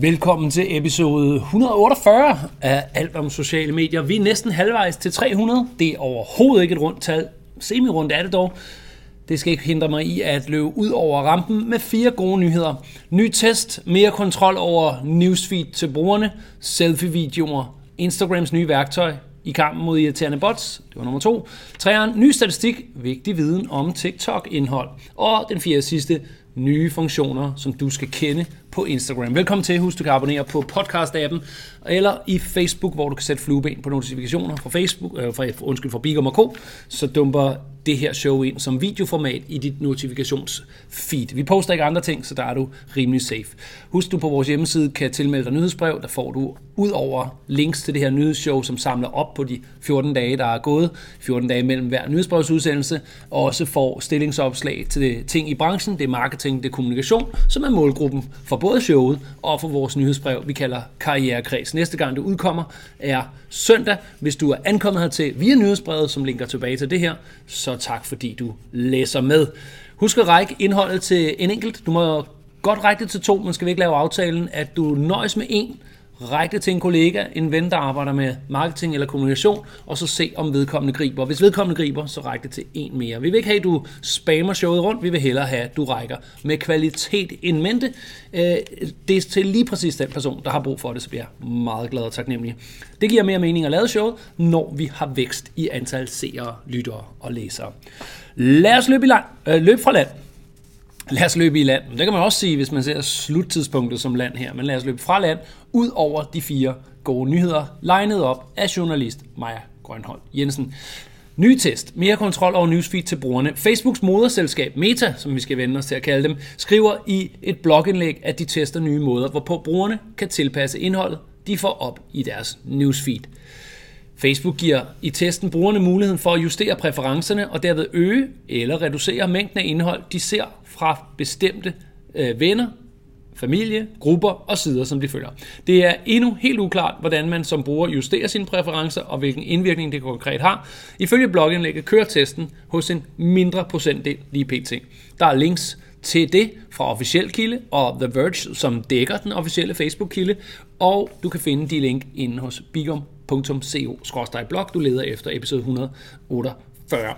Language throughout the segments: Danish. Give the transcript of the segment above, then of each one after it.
Velkommen til episode 148 af Alt om sociale medier. Vi er næsten halvvejs til 300. Det er overhovedet ikke et rundt tal. Semi-rundt er det dog. Det skal ikke hindre mig i at løbe ud over rampen med fire gode nyheder. Ny test, mere kontrol over newsfeed til brugerne, selfie-videoer, Instagrams nye værktøj i kampen mod irriterende bots. Det var nummer to. Træeren, ny statistik, vigtig viden om TikTok-indhold. Og den fjerde sidste, nye funktioner, som du skal kende på Instagram. Velkommen til. Husk, du kan abonnere på podcast-appen eller i Facebook, hvor du kan sætte flueben på notifikationer fra Facebook, øh, fra, undskyld, fra Bigum Co. så dumper det her show ind som videoformat i dit notifikationsfeed. Vi poster ikke andre ting, så der er du rimelig safe. Husk, du på vores hjemmeside kan tilmelde dig nyhedsbrev. Der får du ud over links til det her nyhedsshow, som samler op på de 14 dage, der er gået, 14 dage mellem hver nyhedsbrevsudsendelse, og også får stillingsopslag til ting i branchen, det er marketing, det er kommunikation, som er målgruppen for både showet og for vores nyhedsbrev, vi kalder Karrierekreds. Næste gang det udkommer er søndag. Hvis du er ankommet hertil via nyhedsbrevet, som linker tilbage til det her, så tak fordi du læser med. Husk at række indholdet til en enkelt. Du må godt række det til to, men skal vi ikke lave aftalen, at du nøjes med en, Ræk det til en kollega, en ven, der arbejder med marketing eller kommunikation, og så se, om vedkommende griber. Hvis vedkommende griber, så ræk det til en mere. Vi vil ikke have, at du spammer showet rundt, vi vil hellere have, at du rækker med kvalitet in mente. Øh, det er til lige præcis den person, der har brug for det, så bliver jeg meget glad og taknemmelig. Det giver mere mening at lave showet, når vi har vækst i antal seere, lyttere og læsere. Lad os løbe, i land, øh, løbe fra land lad os løbe i land. Det kan man også sige, hvis man ser sluttidspunktet som land her. Men lad os løbe fra land, ud over de fire gode nyheder, legnet op af journalist Maja Grønhold Jensen. Ny test. Mere kontrol over newsfeed til brugerne. Facebooks moderselskab Meta, som vi skal vende os til at kalde dem, skriver i et blogindlæg, at de tester nye måder, hvorpå brugerne kan tilpasse indholdet, de får op i deres newsfeed. Facebook giver i testen brugerne muligheden for at justere præferencerne og derved øge eller reducere mængden af indhold, de ser fra bestemte øh, venner, familie, grupper og sider, som de følger. Det er endnu helt uklart, hvordan man som bruger justerer sine præferencer og hvilken indvirkning det konkret har. Ifølge blogindlægget kører testen hos en mindre procentdel lige pt. Der er links til det fra officiel kilde og The Verge, som dækker den officielle Facebook-kilde, og du kan finde de link inde hos bigum.co-blog, du leder efter episode 148.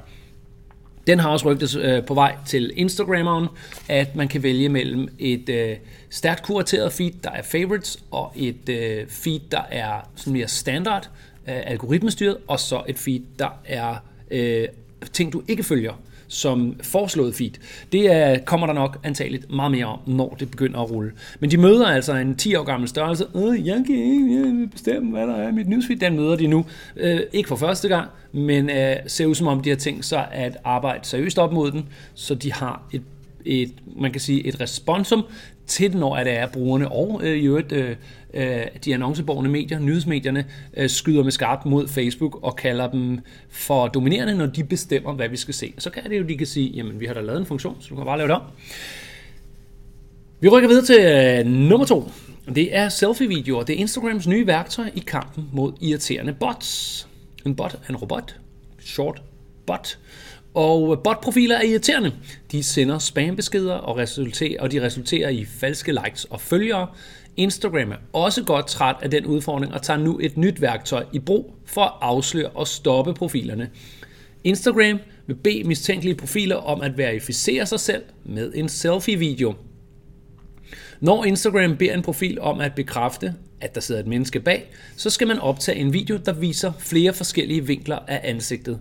Den har også rygtet øh, på vej til Instagrammeren, at man kan vælge mellem et øh, stærkt kurateret feed, der er favorites, og et øh, feed, der er sådan mere standard, øh, algoritmestyret, og så et feed, der er øh, ting, du ikke følger som foreslået feed. Det er, kommer der nok antageligt meget mere om, når det begynder at rulle. Men de møder altså en 10 år gammel størrelse. Øh, jeg kan ikke bestemme, hvad der er i mit newsfeed. Den møder de nu. Øh, ikke for første gang, men øh, ser ud som om, de har tænkt sig at arbejde seriøst op mod den, så de har et et, man kan sige, et responsum til, når det er brugerne og øh, i øvrigt øh, øh de annonceborgende medier, nyhedsmedierne, øh, skyder med skarpt mod Facebook og kalder dem for dominerende, når de bestemmer, hvad vi skal se. Så kan det jo, de kan sige, jamen vi har da lavet en funktion, så du kan bare lave det om. Vi rykker videre til øh, nummer to. Det er selfie-videoer. Det er Instagrams nye værktøj i kampen mod irriterende bots. En bot er en robot. Short bot. Og botprofiler er irriterende. De sender spambeskeder og, resulterer, og de resulterer i falske likes og følgere. Instagram er også godt træt af den udfordring og tager nu et nyt værktøj i brug for at afsløre og stoppe profilerne. Instagram vil bede mistænkelige profiler om at verificere sig selv med en selfie-video. Når Instagram beder en profil om at bekræfte, at der sidder et menneske bag, så skal man optage en video, der viser flere forskellige vinkler af ansigtet.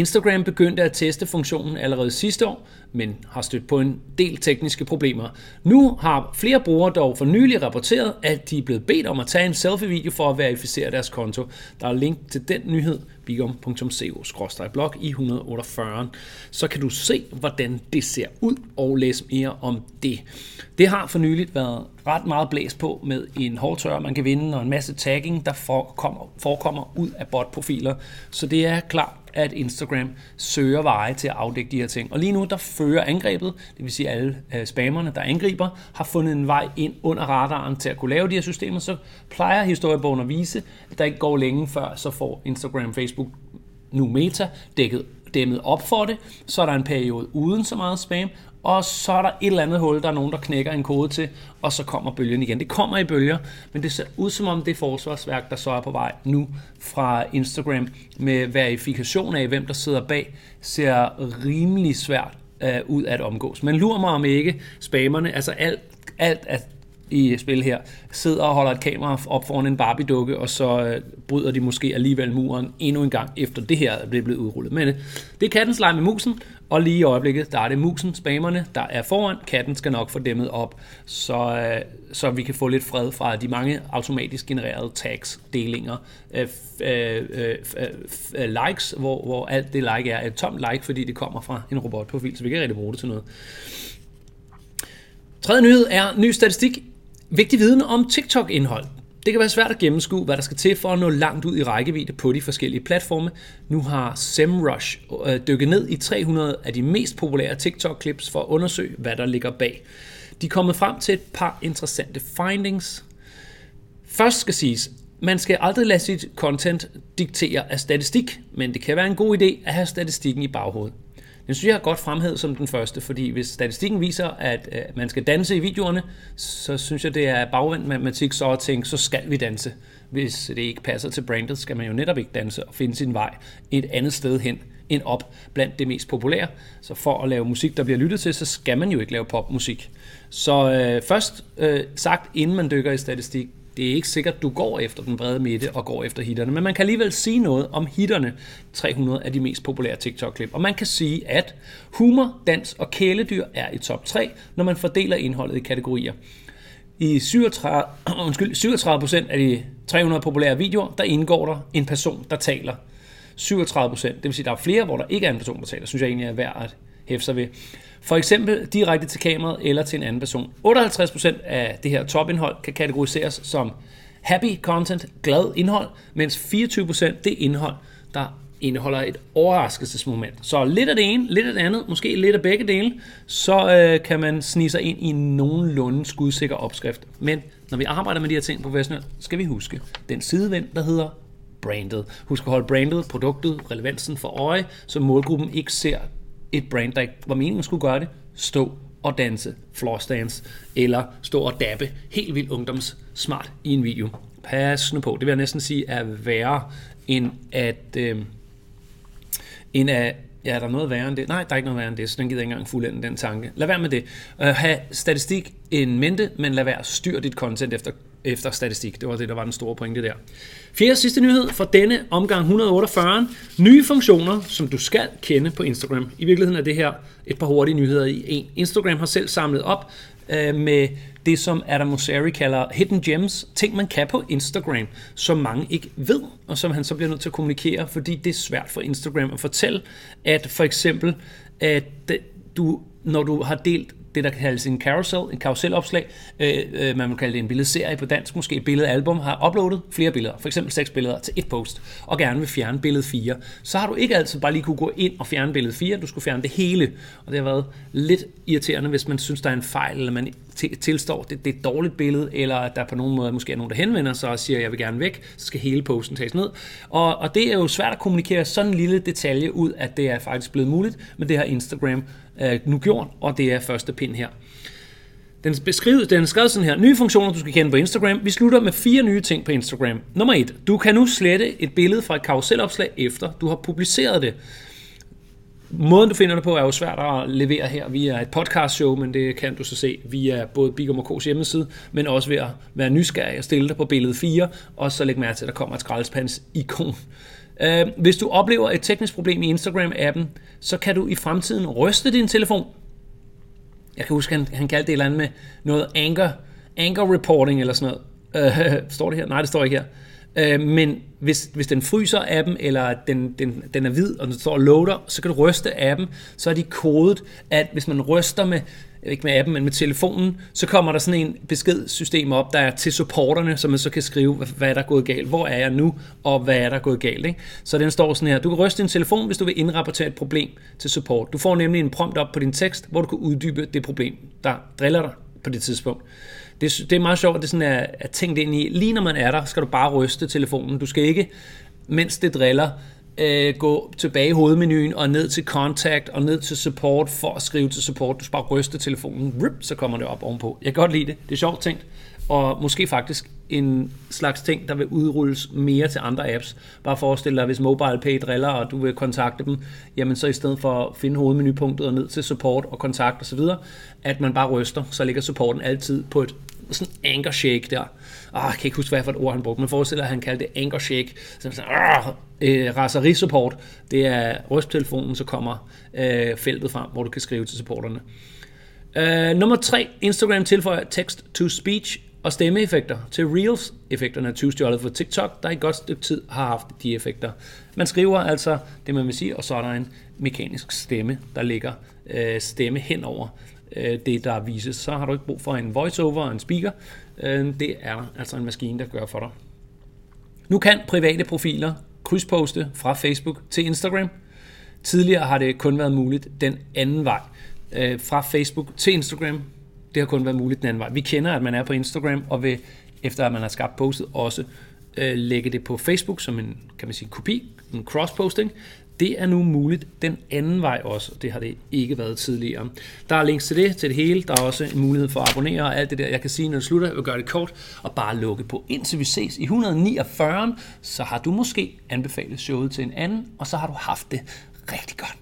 Instagram begyndte at teste funktionen allerede sidste år, men har stødt på en del tekniske problemer. Nu har flere brugere dog for nylig rapporteret, at de er blevet bedt om at tage en selfie-video for at verificere deres konto. Der er link til den nyhed, bigom.co-blog i 148. Så kan du se, hvordan det ser ud og læse mere om det. Det har for nyligt været ret meget blæs på med en hårdtør, man kan vinde, og en masse tagging, der forekommer, forekommer ud af botprofiler. Så det er klart at Instagram søger veje til at afdække de her ting. Og lige nu, der fører angrebet, det vil sige alle øh, spammerne, der angriber, har fundet en vej ind under radaren til at kunne lave de her systemer, så plejer historiebogen at vise, at der ikke går længe før, så får Instagram, Facebook, nu Meta, dækket dæmmet op for det, så er der en periode uden så meget spam, og så er der et eller andet hul, der er nogen, der knækker en kode til, og så kommer bølgen igen. Det kommer i bølger, men det ser ud som om det forsvarsværk, der så er på vej nu fra Instagram med verifikation af, hvem der sidder bag, ser rimelig svært øh, ud at omgås. Men lurer mig om ikke spammerne, altså alt, alt at i spil her, sidder og holder et kamera op foran en Barbie-dukke, og så øh, bryder de måske alligevel muren endnu en gang, efter det her er blevet udrullet. Men øh, det er kattens leg med musen, og lige i øjeblikket, der er det musen, spammerne, der er foran. Katten skal nok få dæmmet op, så, øh, så vi kan få lidt fred fra de mange automatisk genererede tags, delinger, øh, øh, øh, øh, likes, hvor, hvor alt det like er et tomt like, fordi det kommer fra en robotprofil, så vi kan rigtig bruge det til noget. Tredje nyhed er ny statistik Vigtig viden om TikTok-indhold. Det kan være svært at gennemskue, hvad der skal til for at nå langt ud i rækkevidde på de forskellige platforme. Nu har SEMrush øh, dykket ned i 300 af de mest populære TikTok-clips for at undersøge, hvad der ligger bag. De er kommet frem til et par interessante findings. Først skal siges, man skal aldrig lade sit content diktere af statistik, men det kan være en god idé at have statistikken i baghovedet. Den synes jeg er godt fremhævet som den første, fordi hvis statistikken viser, at øh, man skal danse i videoerne, så synes jeg, det er bagvendt matematik så at tænke, så skal vi danse. Hvis det ikke passer til brandet, skal man jo netop ikke danse og finde sin vej et andet sted hen end op blandt det mest populære. Så for at lave musik, der bliver lyttet til, så skal man jo ikke lave popmusik. Så øh, først øh, sagt, inden man dykker i statistik, det er ikke sikkert, du går efter den brede midte og går efter hitterne, men man kan alligevel sige noget om hitterne, 300 af de mest populære TikTok-klip. Og man kan sige, at humor, dans og kæledyr er i top 3, når man fordeler indholdet i kategorier. I 37, undskyld, 37% af de 300 populære videoer, der indgår der en person, der taler. 37 procent. Det vil sige, at der er flere, hvor der ikke er en person, der taler. synes jeg egentlig er værd at hæfte sig ved. For eksempel direkte til kameraet eller til en anden person. 58% af det her topindhold kan kategoriseres som happy content, glad indhold, mens 24% det indhold, der indeholder et overraskelsesmoment. Så lidt af det ene, lidt af det andet, måske lidt af begge dele, så øh, kan man snige sig ind i en nogenlunde skudsikker opskrift. Men når vi arbejder med de her ting professionelt, skal vi huske den sidevind, der hedder brandet. Husk at holde brandet, produktet, relevansen for øje, så målgruppen ikke ser et brand, der ikke var meningen skulle gøre det, stå og danse floss dance, eller stå og dabbe helt vildt ungdomssmart i en video. Pas nu på. Det vil jeg næsten sige er værre end at... Øh, end at Ja, er der noget værre end det? Nej, der er ikke noget værre end det, så den gider ikke engang fuldende den tanke. Lad være med det. Øh, uh, have statistik en mente, men lad være at styre dit content efter, efter statistik. Det var det, der var den store pointe der. Fjerde sidste nyhed for denne omgang 148. Nye funktioner, som du skal kende på Instagram. I virkeligheden er det her et par hurtige nyheder i en. Instagram har selv samlet op øh, med det, som Adam Mosseri kalder hidden gems, ting man kan på Instagram, som mange ikke ved, og som han så bliver nødt til at kommunikere, fordi det er svært for Instagram at fortælle, at for eksempel, at du, når du har delt det, der kaldes en carousel, en karuselopslag. Øh, øh, man vil kalde det en billedserie på dansk, måske et billedalbum, har uploadet flere billeder, for eksempel seks billeder til et post, og gerne vil fjerne billede 4. Så har du ikke altid bare lige kunne gå ind og fjerne billede 4, du skulle fjerne det hele, og det har været lidt irriterende, hvis man synes, der er en fejl, eller man tilstår, det, det er et dårligt billede, eller at der på nogen måde måske er nogen, der henvender sig og siger, jeg vil gerne væk, så skal hele posten tages ned. Og, og det er jo svært at kommunikere sådan en lille detalje ud, at det er faktisk blevet muligt, men det har Instagram øh, nu gjort, og det er første pind her. Den, beskriver, den er skrevet sådan her. Nye funktioner, du skal kende på Instagram. Vi slutter med fire nye ting på Instagram. Nummer et. Du kan nu slette et billede fra et karuselopslag, efter du har publiceret det. Måden du finder det på er jo svært at levere her via et podcast show, men det kan du så se via både Big K's hjemmeside, men også ved at være nysgerrig og stille dig på billede 4, og så lægge mærke til, at der kommer et skraldespands ikon. Øh, hvis du oplever et teknisk problem i Instagram-appen, så kan du i fremtiden ryste din telefon. Jeg kan huske, han, han kaldte det et eller andet med noget anger, anger reporting eller sådan noget. Øh, står det her? Nej, det står ikke her. Øh, men hvis, hvis den fryser appen, eller den, den, den er hvid, og den står og loader, så kan du ryste appen, så er de kodet, at hvis man ryster med, ikke med appen, men med telefonen, så kommer der sådan en beskedsystem op, der er til supporterne, så man så kan skrive, hvad er der gået galt, hvor er jeg nu, og hvad er der gået galt. Ikke? Så den står sådan her, du kan ryste din telefon, hvis du vil indrapportere et problem til support. Du får nemlig en prompt op på din tekst, hvor du kan uddybe det problem, der driller dig på det tidspunkt. Det, det er meget sjovt, at det sådan er, er tænkt ind i, lige når man er der, skal du bare ryste telefonen. Du skal ikke, mens det driller, øh, gå tilbage i hovedmenuen og ned til contact og ned til support for at skrive til support. Du skal bare ryste telefonen, rip, så kommer det op ovenpå. Jeg kan godt lide det. Det er sjovt tænkt. Og måske faktisk en slags ting, der vil udrulles mere til andre apps. Bare forestil dig, hvis MobilePay driller, og du vil kontakte dem, jamen så i stedet for at finde hovedmenupunktet og ned til support og kontakt osv., at man bare ryster, så ligger supporten altid på et sådan anchor shake der. Ah, jeg kan ikke huske, hvad for et ord han brugte, men forestiller at han kaldte det anchor shake. Så sådan, ah, øh, raserisupport, det er rysttelefonen, så kommer øh, feltet frem, hvor du kan skrive til supporterne. Uh, nummer 3. Instagram tilføjer text-to-speech og stemmeeffekter til Reels. Effekterne er tyvstjålet for TikTok, der i et godt stykke tid har haft de effekter. Man skriver altså det, man vil sige, og så er der en mekanisk stemme, der ligger øh, stemme hen over øh, det, der vises. Så har du ikke brug for en voiceover og en speaker. Øh, det er altså en maskine, der gør for dig. Nu kan private profiler krydsposte fra Facebook til Instagram. Tidligere har det kun været muligt den anden vej. Øh, fra Facebook til Instagram det har kun været muligt den anden vej. Vi kender, at man er på Instagram, og vil, efter at man har skabt postet, også øh, lægge det på Facebook som en, kan man sige, kopi, en cross-posting. Det er nu muligt den anden vej også, og det har det ikke været tidligere. Der er links til det, til det hele. Der er også en mulighed for at abonnere og alt det der. Jeg kan sige, når det slutter, jeg vil gøre det kort og bare lukke på. Indtil vi ses i 149, så har du måske anbefalet showet til en anden, og så har du haft det rigtig godt.